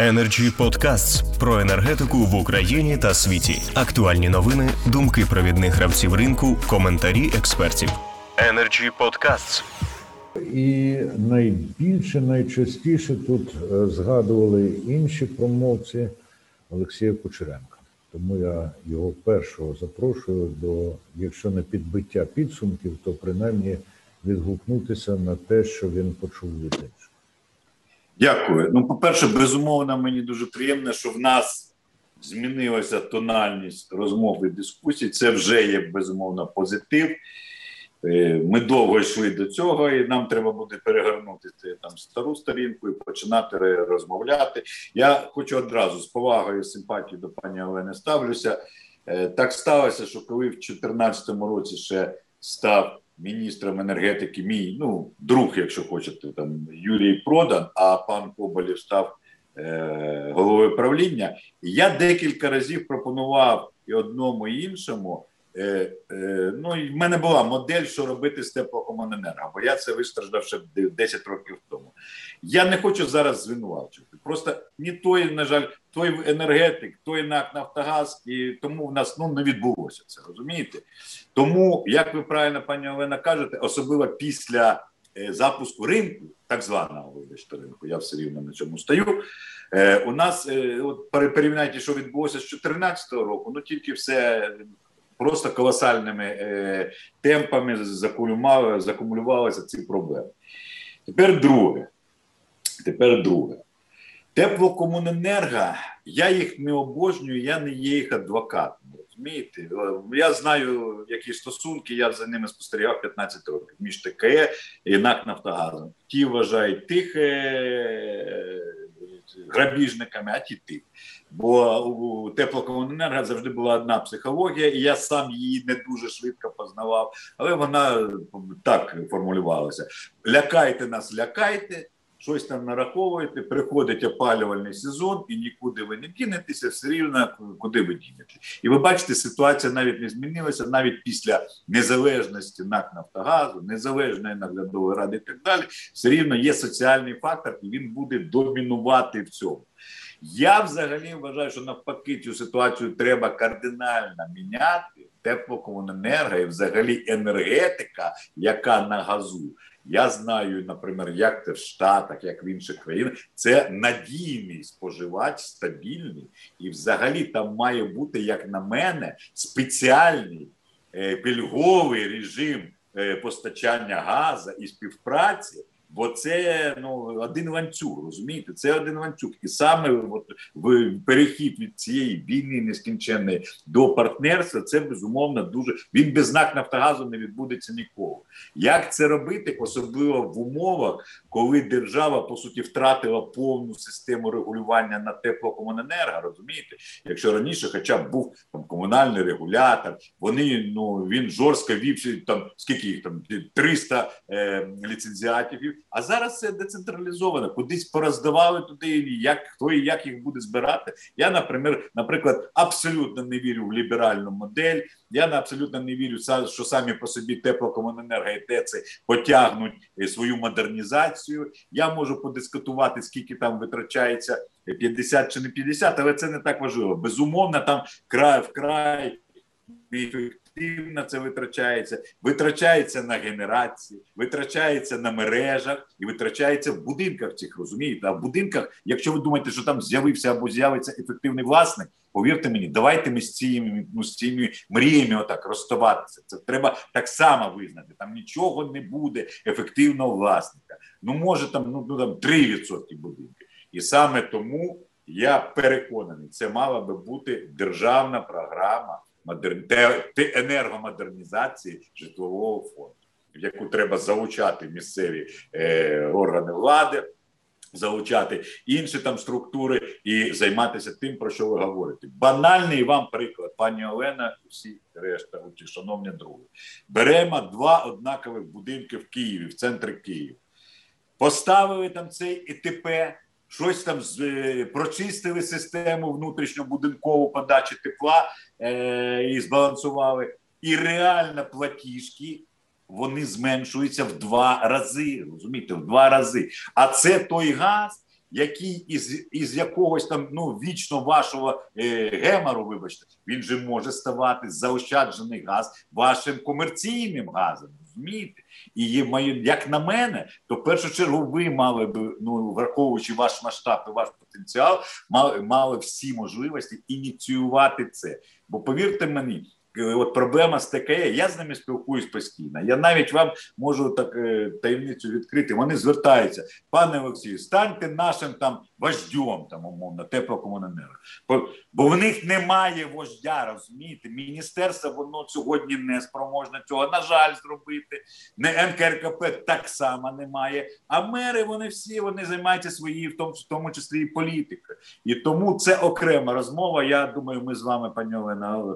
Energy Podcasts про енергетику в Україні та світі. Актуальні новини, думки провідних гравців ринку, коментарі експертів. Energy Podcasts. І найбільше, найчастіше тут е, згадували інші промовці Олексія Кучеренка. Тому я його першого запрошую до, якщо не підбиття підсумків, то принаймні відгукнутися на те, що він почув інших. Дякую. Ну, по-перше, безумовно, мені дуже приємно, що в нас змінилася тональність розмов і дискусій. Це вже є безумовно позитив. Е, ми довго йшли до цього, і нам треба буде перегорнути там стару сторінку і починати розмовляти. Я хочу одразу з повагою і симпатією до пані Олени ставлюся. Е, так сталося, що коли в 2014 році ще став міністром енергетики, мій ну друг, якщо хочете, там Юрій Продан, а пан Коболєв став е, головою правління. Я декілька разів пропонував і одному і іншому. Е, е, ну, в мене була модель, що робити з теплокомуненерго, бо я це вистраждав ще 10 років тому. Я не хочу зараз звинувачувати. Просто ні той, на жаль, той енергетик, той НАК Нафтогаз, і тому в нас ну не відбулося це. Розумієте? Тому, як ви правильно, пані Олена, кажете, особливо після е, запуску ринку, так званого вибачте ринку, я все рівно на цьому стою. Е, у нас е, от порівняйте, що відбулося з 2014 року, ну тільки все просто колосальними е, темпами закумулювалися ці проблеми. Тепер друге. Тепер друге. Теплокомуненерго, я їх не обожнюю, я не є їх адвокатом. розумієте? Я знаю, які стосунки, я за ними спостерігав 15 років між ТКЕ і НАК Нафтогазом. Ті вважають тих е, грабіжниками, а ті тих. Бо у теплокомуненерго завжди була одна психологія, і я сам її не дуже швидко познавав, але вона так формулювалася: лякайте нас, лякайте щось там нараховуєте, приходить опалювальний сезон, і нікуди ви не дінетеся, все рівно куди ви дінете. І ви бачите, ситуація навіть не змінилася, навіть після незалежності НАК Нафтогазу, незалежної наглядової ради і так далі, все рівно є соціальний фактор, і він буде домінувати в цьому. Я взагалі вважаю, що навпаки цю ситуацію треба кардинально міняти. Теплокомуненерго і взагалі енергетика, яка на газу, я знаю, наприклад, як це в Штатах, як в інших країнах, це надійний споживач, стабільний, і взагалі там має бути, як на мене, спеціальний е, пільговий режим е, постачання газу і співпраці. Бо це ну один ланцюг, розумієте? Це один ланцюг, і саме от, в перехід від цієї війни нескінченної до партнерства, це безумовно дуже він без знак Нафтогазу не відбудеться ніколи. Як це робити, особливо в умовах, коли держава по суті втратила повну систему регулювання на теплокомуненерго, розумієте? Якщо раніше, хоча б був там комунальний регулятор, вони ну він жорстко вів там скільки їх там 300 е, ліцензіатів. А зараз це децентралізовано. Кудись пороздавали туди, як хто і як їх буде збирати. Я, наприклад, наприклад, абсолютно не вірю в ліберальну модель. Я абсолютно не вірю, що самі по собі теплокомуненерго і ТЕЦи потягнуть е, свою модернізацію. Я можу подискутувати, скільки там витрачається 50 чи не 50, але це не так важливо. Безумовно, там край вкрай ефективно це витрачається, витрачається на генерації, витрачається на мережах і витрачається в будинках цих розумієте. А в будинках, якщо ви думаєте, що там з'явився або з'явиться ефективний власник, повірте мені, давайте ми з цими ну, з цими мріями отак розставатися. Це треба так само визнати. Там нічого не буде ефективного власника. Ну може там ну, ну там 3% будинків. І саме тому я переконаний, це мала би бути державна програма модерн... енергомодернізації житлового фонду, в яку треба залучати місцеві е, органи влади. Залучати інші там структури і займатися тим, про що ви говорите. Банальний вам приклад, пані Олена, і всі решта, шановні друзі, беремо два однакових будинки в Києві, в центрі Києва. Поставили там цей ІТП, щось там е, прочистили систему внутрішньобудинкову подачі тепла і збалансували. І реально платіжки вони зменшуються в два рази. Розумієте, в два рази. А це той газ, який із із якогось там ну вічно вашого е, гемору, вибачте, він же може ставати заощаджений газ вашим комерційним газом. Розумієте? І як на мене, то в першу чергу ви мали би, ну враховуючи ваш масштаб і ваш потенціал, мали мали всі можливості ініціювати це. Бо повірте мені. Е, от проблема з ТКЕ, я з ними спілкуюсь постійно. Я навіть вам можу так е, таємницю відкрити. Вони звертаються, пане Олексію, станьте нашим там вождьом, там умовно, теплокомуненерго. Бо, в них немає вождя, розумієте? Міністерство воно сьогодні не спроможне цього, на жаль, зробити. Не НКРКП так само немає. А мери вони всі вони займаються своєю, в тому, в тому числі і політикою. І тому це окрема розмова. Я думаю, ми з вами, пані Олена,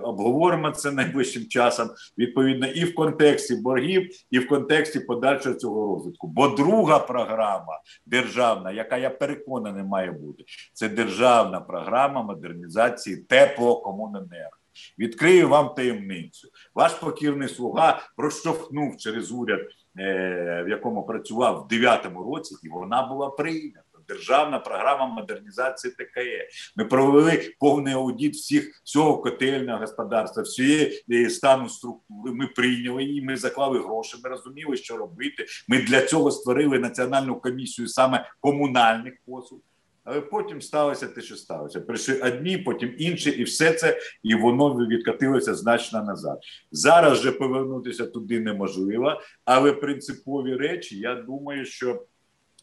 переобговоримо це найближчим часом, відповідно, і в контексті боргів, і в контексті подальшого цього розвитку. Бо друга програма державна, яка я переконаний має бути, це державна програма модернізації теплокомуненерго. Відкрию вам таємницю. Ваш покірний слуга проштовхнув через уряд, е, в якому працював в 9-му році, і вона була прийнята державна програма модернізації ТКЕ. Ми провели повний аудит всіх всього котельного господарства, всієї е, стану структури. Ми прийняли її. Ми заклали гроші. Ми розуміли, що робити. Ми для цього створили національну комісію саме комунальних послуг. Але потім сталося те, що сталося. Прийшли одні, потім інші, і все це і воно відкатилося значно назад. Зараз же повернутися туди неможливо, але принципові речі, я думаю, що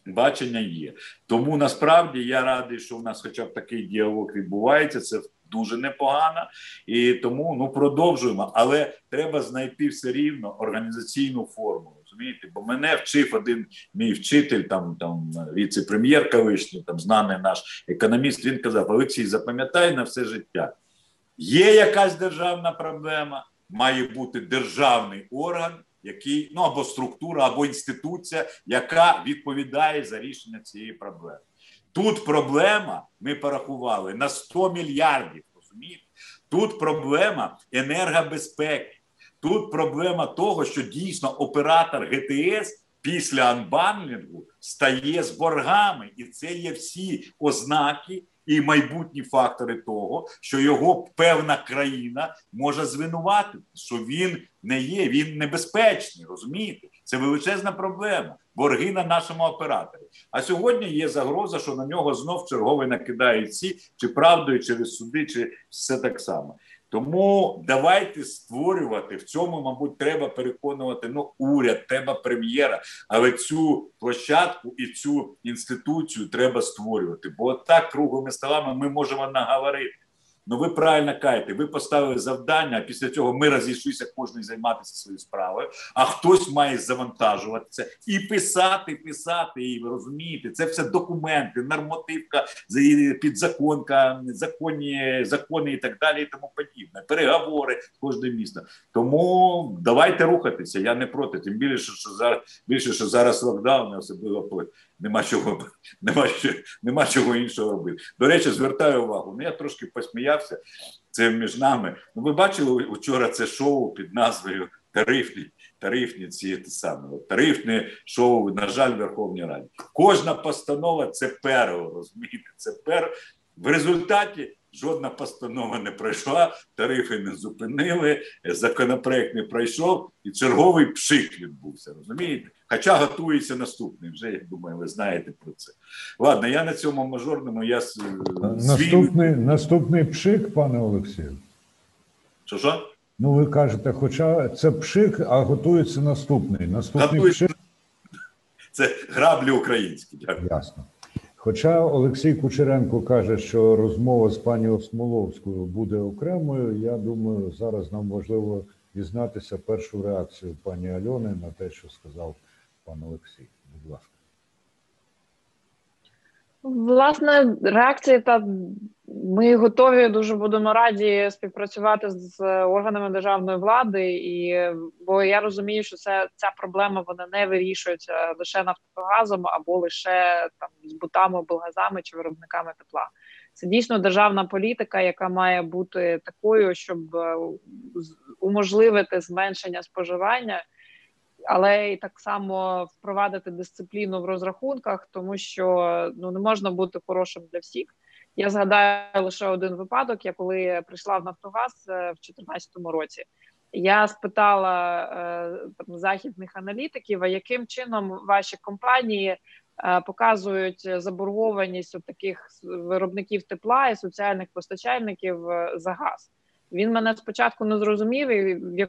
бачення є. Тому насправді я радий, що у нас, хоча б такий діалог відбувається. Це дуже непогано, і тому ну продовжуємо. Але треба знайти все рівно організаційну форму. Розумієте, бо мене вчив один мій вчитель, там там віце-прем'єр колишній, там знаний наш економіст. Він казав: Олексій, запам'ятай на все життя. Є якась державна проблема, має бути державний орган, який ну або структура, або інституція, яка відповідає за рішення цієї проблеми. Тут проблема, ми порахували на 100 мільярдів. розумієте? Тут проблема енергобезпеки. Тут проблема того, що дійсно оператор ГТС після анбанлінгу стає з боргами, і це є всі ознаки і майбутні фактори того, що його певна країна може звинуватити, що він не є, він небезпечний. Розумієте, це величезна проблема. Борги на нашому операторі. А сьогодні є загроза, що на нього знов черговий накидають ці чи правдою через суди, чи все так само. Тому давайте створювати в цьому, мабуть, треба переконувати ну уряд, треба прем'єра, але цю площадку і цю інституцію треба створювати. Бо так круглими столами ми можемо наговорити. Ну ви правильно кажете, ви поставили завдання, а після цього ми розійшлися кожен займатися своєю справою, а хтось має завантажувати це і писати, писати, і розумієте, це все документи, нормативка, підзаконка, законні закони і так далі, і тому подібне. Переговори з кожним містом. Тому давайте рухатися. Я не проти. Тим більше, що зараз більше, що зараз локдаун, особливо нема чого нема, нема чого іншого робити. До речі, звертаю увагу. Ну я трошки посміявся. Це між нами. Ну, ви бачили вчора це шоу під назвою Тарифні. Тарифні ці те саме тарифне шоу, на жаль, Верховній Раді. Кожна постанова це перо, розумієте, це пер. В результаті жодна постанова не пройшла, тарифи не зупинили, законопроект не пройшов, і черговий пшик відбувся. Розумієте? Хоча готується наступний. Вже я думаю, ви знаєте про це. Ладно, я на цьому мажорному я свій... наступний наступний пшик, пане Олексію. Що що? Ну, ви кажете, хоча це пшик, а готується наступний. Наступний готується... пшик. Це граблі українські. Дякую. Ясно. Хоча Олексій Кучеренко каже, що розмова з пані Осмоловською буде окремою, я думаю, зараз нам важливо дізнатися першу реакцію пані Альони на те, що сказав пан Олексій. Будь ласка. Власне, реакції та ми готові дуже будемо раді співпрацювати з органами державної влади, і бо я розумію, що це ця проблема вона не вирішується лише нафтогазом або лише там з бутами, облгазами чи виробниками тепла. Це дійсно державна політика, яка має бути такою, щоб уможливити зменшення споживання але й так само впровадити дисципліну в розрахунках, тому що ну не можна бути хорошим для всіх. Я згадаю лише один випадок. Я коли прийшла в Нафтогаз е, в 2014 році. Я спитала е, там західних аналітиків, а яким чином ваші компанії е, показують заборгованість у таких виробників тепла і соціальних постачальників за газ. Він мене спочатку не зрозумів, і в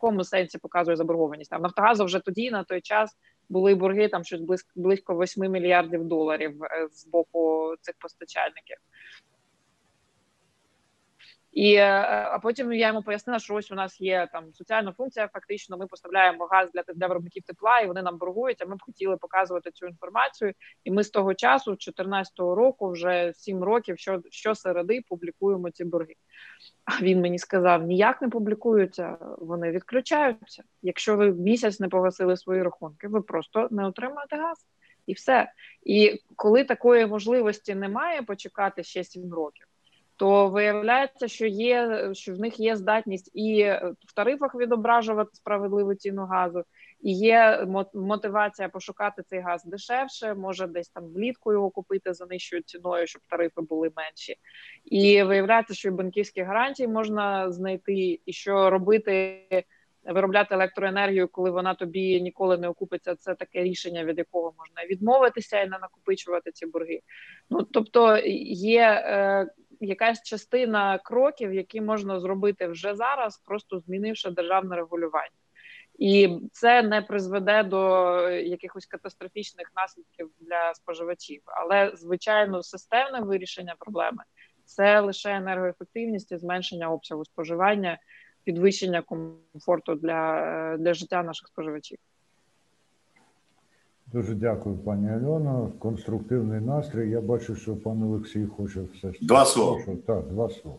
якому сенсі показує заборгованість. Там Нафтогазу вже тоді на той час були борги там щось близько близько 8 мільярдів доларів е, з боку цих постачальників. І е, а потім я йому пояснила, що ось у нас є там соціальна функція. Фактично, ми поставляємо газ для для виробників тепла, і вони нам боргують. А ми б хотіли показувати цю інформацію. І ми з того часу, 2014 року, вже 7 років, що щосереди публікуємо ці борги. А він мені сказав: ніяк не публікуються, вони відключаються. Якщо ви місяць не погасили свої рахунки, ви просто не отримаєте газ. І все. І коли такої можливості немає, почекати ще 7 років то виявляється, що є що в них є здатність і в тарифах відображувати справедливу ціну газу, і є мотивація пошукати цей газ дешевше, може десь там влітку його купити за нижчою ціною, щоб тарифи були менші. І виявляється, що і банківські гарантії можна знайти, і що робити. Виробляти електроенергію, коли вона тобі ніколи не окупиться, це таке рішення, від якого можна відмовитися і не накопичувати ці борги. Ну тобто є е, якась частина кроків, які можна зробити вже зараз, просто змінивши державне регулювання. І це не призведе до якихось катастрофічних наслідків для споживачів. Але звичайно, системне вирішення проблеми це лише енергоефективність і зменшення обсягу споживання, підвищення комфорту для, для життя наших споживачів. Дуже дякую, пані Альона. Конструктивний настрій. Я бачу, що пан Олексій хоче все ж два слова. Так, два слова.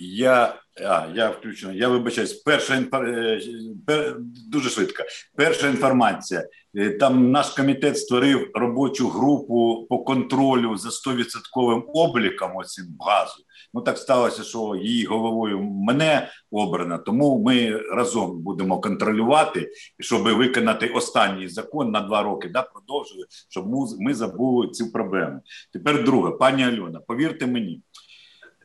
Я а, я включено. Я вибачаюсь. Перша інфор... Е, пер... дуже швидко. Перша інформація. Е, там наш комітет створив робочу групу по контролю за 100% обліком оцим газу. Ну так сталося, що її головою мене обрано, тому ми разом будемо контролювати, щоб виконати останній закон на два роки. Да, продовжили, щоб ми забули цю проблему. Тепер друге, пані Альона, повірте мені,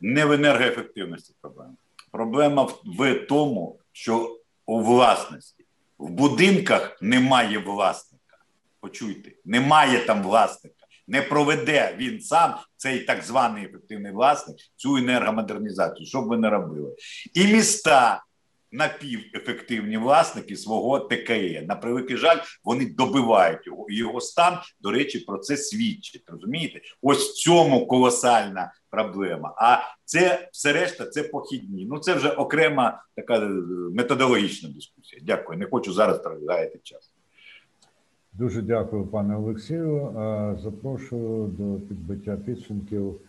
не в енергоефективності проблема. Проблема в тому, що у власності в будинках немає власника. Почуйте, немає там власника не проведе він сам цей так званий ефективний власник цю енергомодернізацію, що б ви не робили, і міста. Напівефективні власники свого ТКЕ. На превеликий жаль, вони добивають його. Його стан, до речі, про це свідчить. Розумієте? Ось цьому колосальна проблема. А це все решта це похідні. Ну це вже окрема така е, методологічна дискусія. Дякую. Не хочу зараз тратити час. Дуже дякую, пане Олексію. Запрошую до підбиття підсумків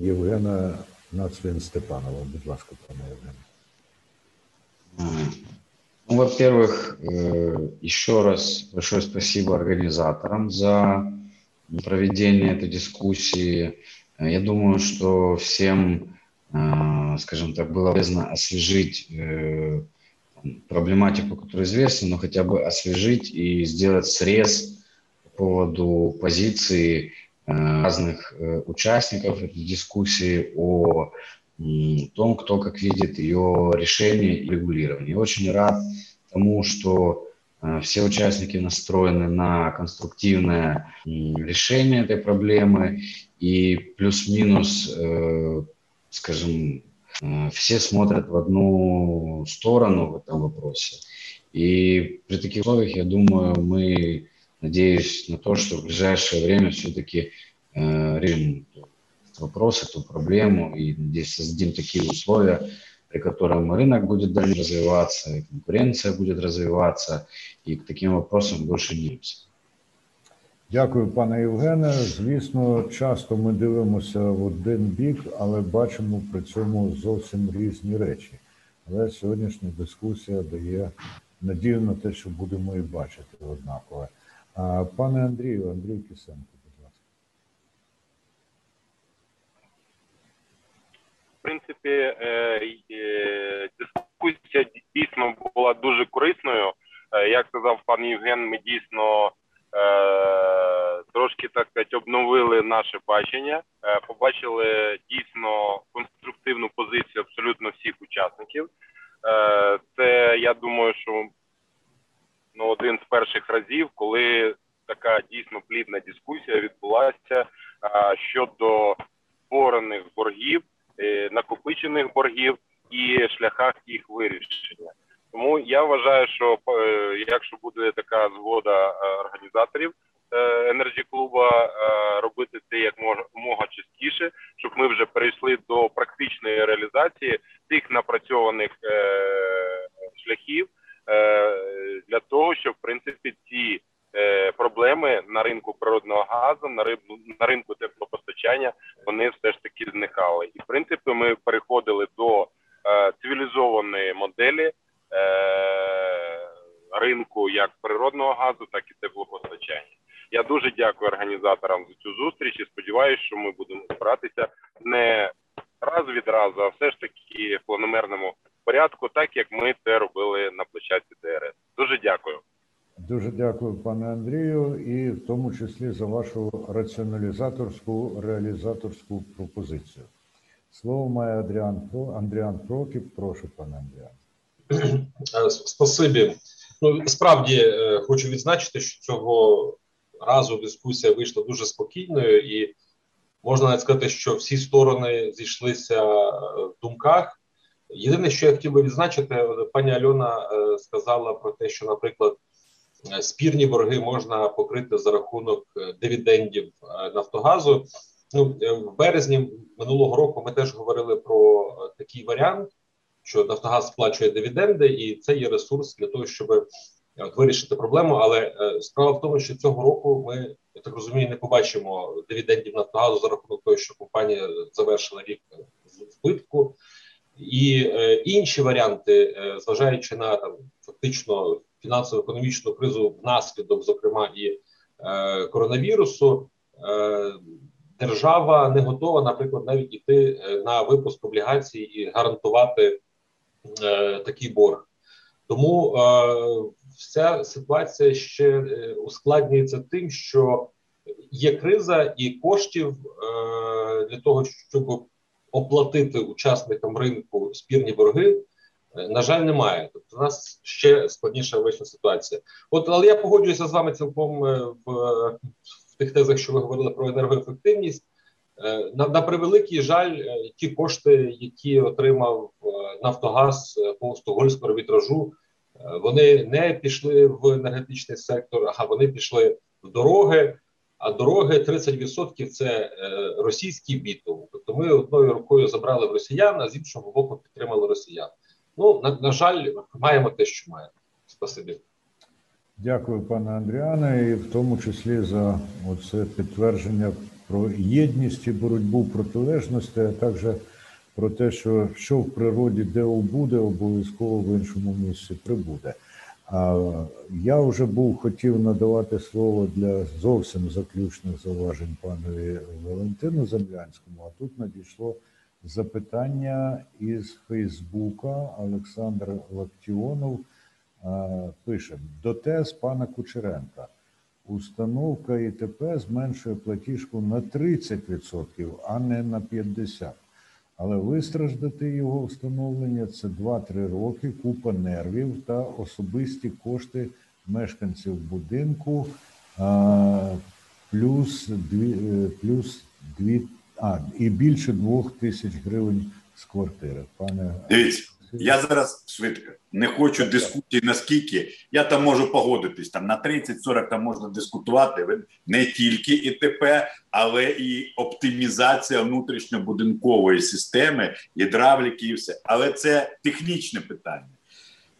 Євгена Нацвін Степанова. Будь ласка, пане Євгене. Ну, во-первых, э, еще раз большое спасибо организаторам за проведение этой дискуссии. Я думаю, что всем, э, скажем так, было полезно освежить э, проблематику, которая известна, но хотя бы освежить и сделать срез по поводу позиции э, разных э, участников этой дискуссии о том, кто как видит ее решение и регулирование. Очень рад тому, что э, все участники настроены на конструктивное решение этой проблемы и плюс-минус, скажем, Э, все смотрят в одну сторону в этом вопросе. И при таких условиях, я думаю, мы надеюсь на то, что в ближайшее время все-таки э, решим этот вопрос, эту проблему, и надеюсь, создадим такие условия, при которых рынок будет дальше развиваться, и конкуренция будет развиваться, и к таким вопросам больше не идти. Дякую, пане Євгене. Звісно, часто ми дивимося в один бік, але бачимо при цьому зовсім різні речі. Але сьогоднішня дискусія дає надію на те, що будемо і бачити однакове. А, Пане Андрію, Андрій Кисенко, Принципі, е, е, дискусія дійсно була дуже корисною. Як сказав пан Євген, ми дійсно трошки так сказати, обновили наше бачення, побачили дійсно конструктивну позицію абсолютно всіх учасників. Це я думаю, що ну, один з перших разів, коли така дійсно плідна дискусія відбулася щодо створених боргів, е, накопичених боргів і шляхах їх вирішення. Тому я вважаю, що е, якщо буде така згода е, організаторів енерджі клуба робити це як мога частіше, щоб ми вже перейшли до практичної реалізації тих напрацьованих шляхів для того, щоб в принципі ці Е, проблеми на ринку природного газу, на ринку, на ринку теплопостачання вони все ж таки зникали. І в принципі ми переходили до е, цивілізованої моделі е, ринку як природного газу, так і теплопостачання. Я дуже дякую організаторам за цю зустріч і сподіваюся, що ми будемо збиратися не раз від разу, а все ж таки в планомерному порядку, так як ми це робили на площадці ДРС. Дуже дякую. Дуже дякую, пане Андрію, і в тому числі за вашу раціоналізаторську реалізаторську пропозицію. Слово має Андріан Андріан Прокіп. Прошу, пане Андріан. Е, спасибі. Ну справді е, хочу відзначити, що цього разу дискусія вийшла дуже спокійною, і можна навіть сказати, що всі сторони зійшлися в думках. Єдине, що я хотів би відзначити, пані Альона е, сказала про те, що, наприклад. Е, спірні борги можна покрити за рахунок е, дивідендів е, Нафтогазу. Ну в березні минулого року ми теж говорили про такий варіант, що Нафтогаз сплачує дивіденди, і це є ресурс для того, щоб от, вирішити проблему. Але справа в тому, що цього року ми я так розумію, не побачимо дивідендів Нафтогазу за рахунок того, що компанія завершила рік в збитку. І е, інші варіанти, е, зважаючи на там фактично фінансово-економічну кризу внаслідок, зокрема і е, коронавірусу, е, держава не готова, наприклад, навіть іти е, на випуск облігацій і гарантувати е, такий борг. Тому е, вся ситуація ще е, ускладнюється тим, що є криза і коштів е, для того, щоб оплатити учасникам ринку спірні борги. Е, на жаль, немає. Тобто, у нас ще складніша вийшла ситуація. От, але я погоджуюся з вами цілком в, в тих тезах, що ви говорили про енергоефективність. На, на превеликий жаль, ті кошти, які отримав Нафтогаз по стокгольмському арбітражу, вони не пішли в енергетичний сектор, а вони пішли в дороги. А дороги 30% це російський бітум. Тобто ми одною рукою забрали в росіян, а з іншого боку підтримали росіян. Ну на, на жаль, маємо те, що маємо. Спасибі. Дякую, пане Андріане, і в тому числі за оце підтвердження про єдність і боротьбу протилежності, а також про те, що що в природі де буде, обов'язково в іншому місці прибуде. А я вже був хотів надавати слово для зовсім заключних зауважень панові Валентину Землянському, а тут надійшло. Запитання із Фейсбука Олександр Лактіонов пише до тез пана Кучеренка. Установка ІТП зменшує платіжку на 30%, а не на 50%. Але вистраждати його встановлення це 2-3 роки, купа нервів та особисті кошти мешканців будинку плюс 2, е, плюс дві а, і більше двох тисяч гривень з квартири. Пане Дивіться, я зараз швидко не хочу дискусії наскільки. Я там можу погодитись там на 30-40 там можна дискутувати не тільки ІТП, але і оптимізація внутрішньобудинкової системи, гідравліки і все. Але це технічне питання.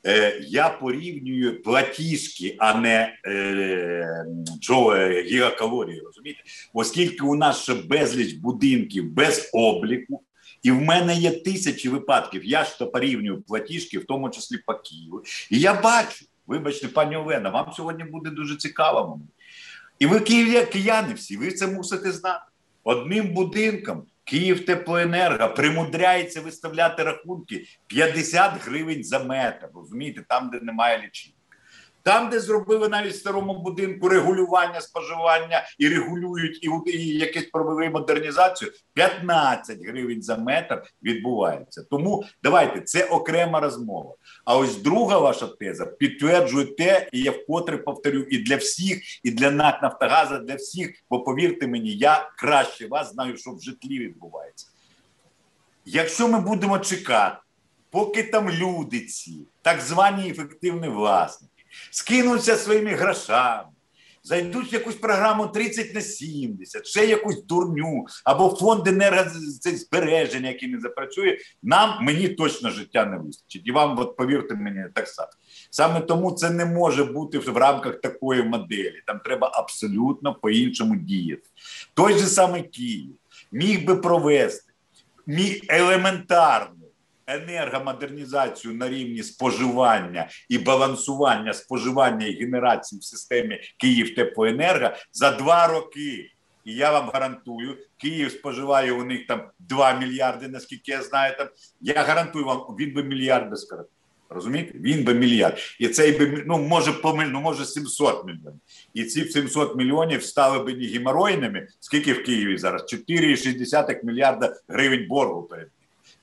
Е, я порівнюю платіжки, а не е, джо, е, гігакалорії, розумієте? Оскільки у нас ще безліч будинків без обліку, і в мене є тисячі випадків. Я ж то порівнюю платіжки, в тому числі по Києву. І я бачу, вибачте, пані Олена, вам сьогодні буде дуже цікаво. І ви кияни всі, ви це мусите знати. Одним будинком Київ теплоенерго примудряється виставляти рахунки 50 гривень за метр. Розумієте, там, де немає лічильника. Там, де зробили навіть в старому будинку регулювання споживання і регулюють і, і якісь провели модернізацію, 15 гривень за метр відбувається. Тому давайте це окрема розмова. А ось друга ваша теза підтверджує те, і я вкотре повторю, і для всіх, і для НАК Нафтогаза, для всіх. Бо повірте мені, я краще вас знаю, що в житлі відбувається. Якщо ми будемо чекати, поки там люди ці, так звані ефективні власники, скинуться своїми грошами, зайдуть в якусь програму 30 на 70, ще якусь дурню, або фонд енергозбереження, який не запрацює, нам мені точно життя не вистачить. І вам, от повірте мені, так само. Саме тому це не може бути в рамках такої моделі. Там треба абсолютно по-іншому діяти. Той же самий Київ міг би провести міг елементарну енергомодернізацію на рівні споживання і балансування споживання і генерації в системі Київ Теплоенерго за два роки. І я вам гарантую, Київ споживає у них там 2 мільярди, наскільки я знаю. Там я гарантую вам, він би мільярди скоротив. Розумієте? Він би мільярд. І цей би ну може помиль, ну може 700 мільйонів. І ці 700 мільйонів стали би не геморойними. Скільки в Києві зараз? 4,6 мільярда гривень боргу перед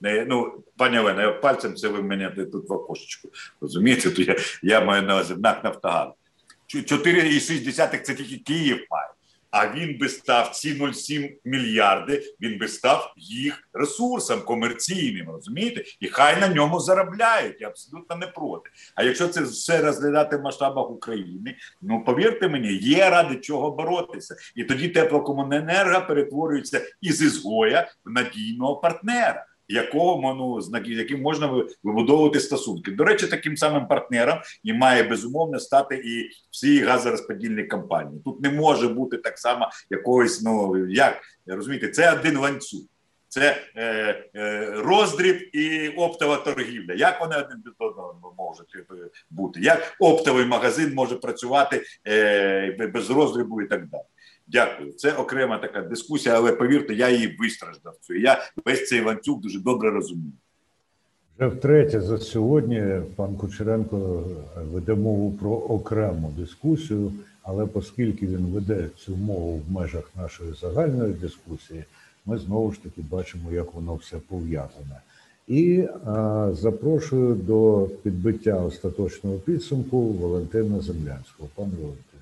не, ну, пані Олена, пальцем це ви мене тут в окошечку. Розумієте, то я я маю на увазі НАК Нафтогаз. 4,6 це тільки Київ має. А він би став ці 0,7 мільярди, він би став їх ресурсом комерційним, розумієте? І хай на ньому заробляють. Я абсолютно не проти. А якщо це все розглядати в масштабах України, ну повірте мені, є ради чого боротися. І тоді теплокомуненерго перетворюється із ізгоя в надійного партнера якого ну, з яким можна вибудовувати стосунки. До речі, таким самим партнером і має безумовно стати і всі газорозподільні компанії. Тут не може бути так само якогось, ну як розумієте, це один ланцюг. Це е, е, роздріб і оптова торгівля. Як вони один без одного можуть е, бути? Як оптовий магазин може працювати е, без роздрібу і так далі? Дякую. Це окрема така дискусія, але повірте, я її вистраждав. Я весь цей ланцюг дуже добре розумію. Вже втретє за сьогодні пан Кучеренко веде мову про окрему дискусію, але оскільки він веде цю мову в межах нашої загальної дискусії, ми знову ж таки бачимо, як воно все пов'язане. І а, запрошую до підбиття остаточного підсумку Валентина Землянського. Пане Валентин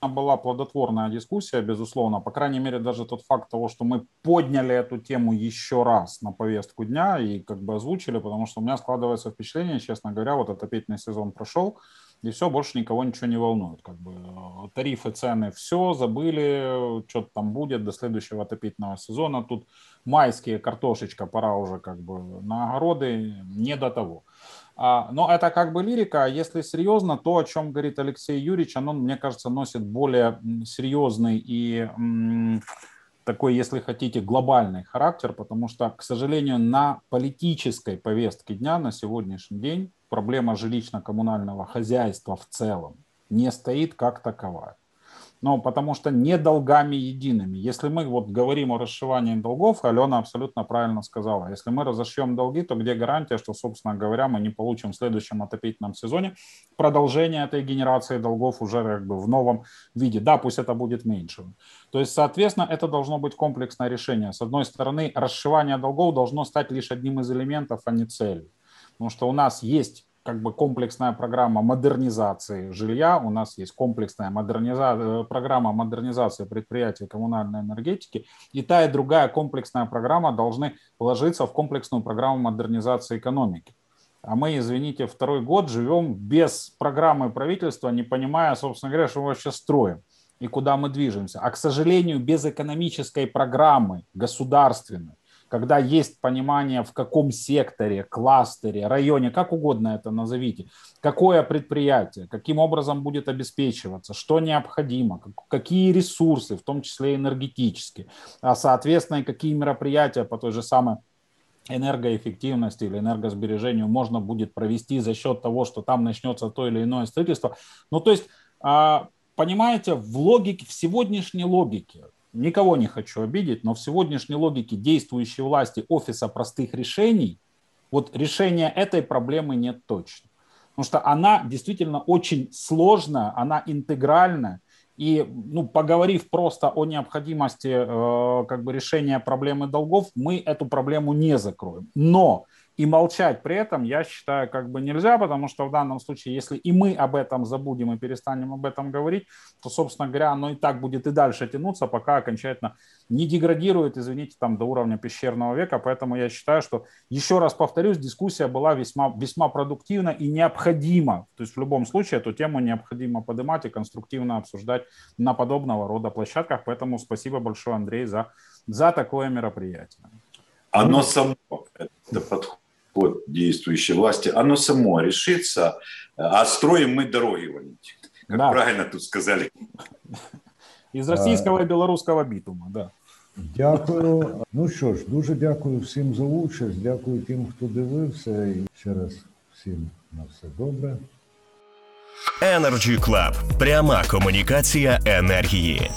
была плодотворная дискуссия, безусловно. По крайней мере, даже тот факт того, что мы подняли эту тему еще раз на повестку дня и как бы озвучили, потому что у меня складывается впечатление, честно говоря, вот отопительный сезон прошел, и все, больше никого ничего не волнует. Как бы тарифы, цены, все, забыли, что-то там будет до следующего отопительного сезона. Тут майские картошечка, пора уже как бы на огороды, не до того. А, но это как бы лирика. Если серьезно, то, о чем говорит Алексей Юрьевич, оно, мне кажется, носит более серьезный и такой, если хотите, глобальный характер, потому что, к сожалению, на политической повестке дня на сегодняшний день проблема жилищно-коммунального хозяйства в целом не стоит как таковая. Ну, потому что не долгами едиными. Если мы вот говорим о расшивании долгов, Алена абсолютно правильно сказала, если мы разошьем долги, то где гарантия, что, собственно говоря, мы не получим в следующем отопительном сезоне продолжение этой генерации долгов уже как бы в новом виде. Да, пусть это будет меньше. То есть, соответственно, это должно быть комплексное решение. С одной стороны, расшивание долгов должно стать лишь одним из элементов, а не целью. Потому что у нас есть как бы комплексная программа модернизации жилья, у нас есть комплексная модерниза... Э, программа модернизации предприятий коммунальной энергетики, и та и другая комплексная программа должны вложиться в комплексную программу модернизации экономики. А мы, извините, второй год живем без программы правительства, не понимая, собственно говоря, что мы вообще строим и куда мы движемся. А, к сожалению, без экономической программы государственной, когда есть понимание, в каком секторе, кластере, районе, как угодно это назовите, какое предприятие, каким образом будет обеспечиваться, что необходимо, какие ресурсы, в том числе энергетические, а соответственно и какие мероприятия по той же самой энергоэффективности или энергосбережению можно будет провести за счет того, что там начнется то или иное строительство. Ну, то есть, а, понимаете, в логике, в сегодняшней логике никого не хочу обидеть, но в сегодняшней логике действующей власти офиса простых решений, вот решения этой проблемы нет точно. потому что она действительно очень сложная, она интегральная, и ну, поговорив просто о необходимости э, как бы решения проблемы долгов, мы эту проблему не закроем. Но и молчать при этом, я считаю, как бы нельзя, потому что в данном случае, если и мы об этом забудем и перестанем об этом говорить, то, собственно говоря, оно и так будет и дальше тянуться, пока окончательно не деградирует, извините, там до уровня пещерного века. Поэтому я считаю, что, еще раз повторюсь, дискуссия была весьма, весьма продуктивна и необходима. То есть в любом случае эту тему необходимо поднимать и конструктивно обсуждать на подобного рода площадках. Поэтому спасибо большое, Андрей, за, за такое мероприятие. Оно само, это подход действующей власти, оно само решится, а строим мы дороги, Валентин. Как Да. правильно тут сказали. Из российского и белорусского битума, да. Дякую. Ну що ж, дуже дякую всім за участь. Дякую тим, хто дивився. І ще раз всім на все добре. Energy Club. Пряма комунікація енергії.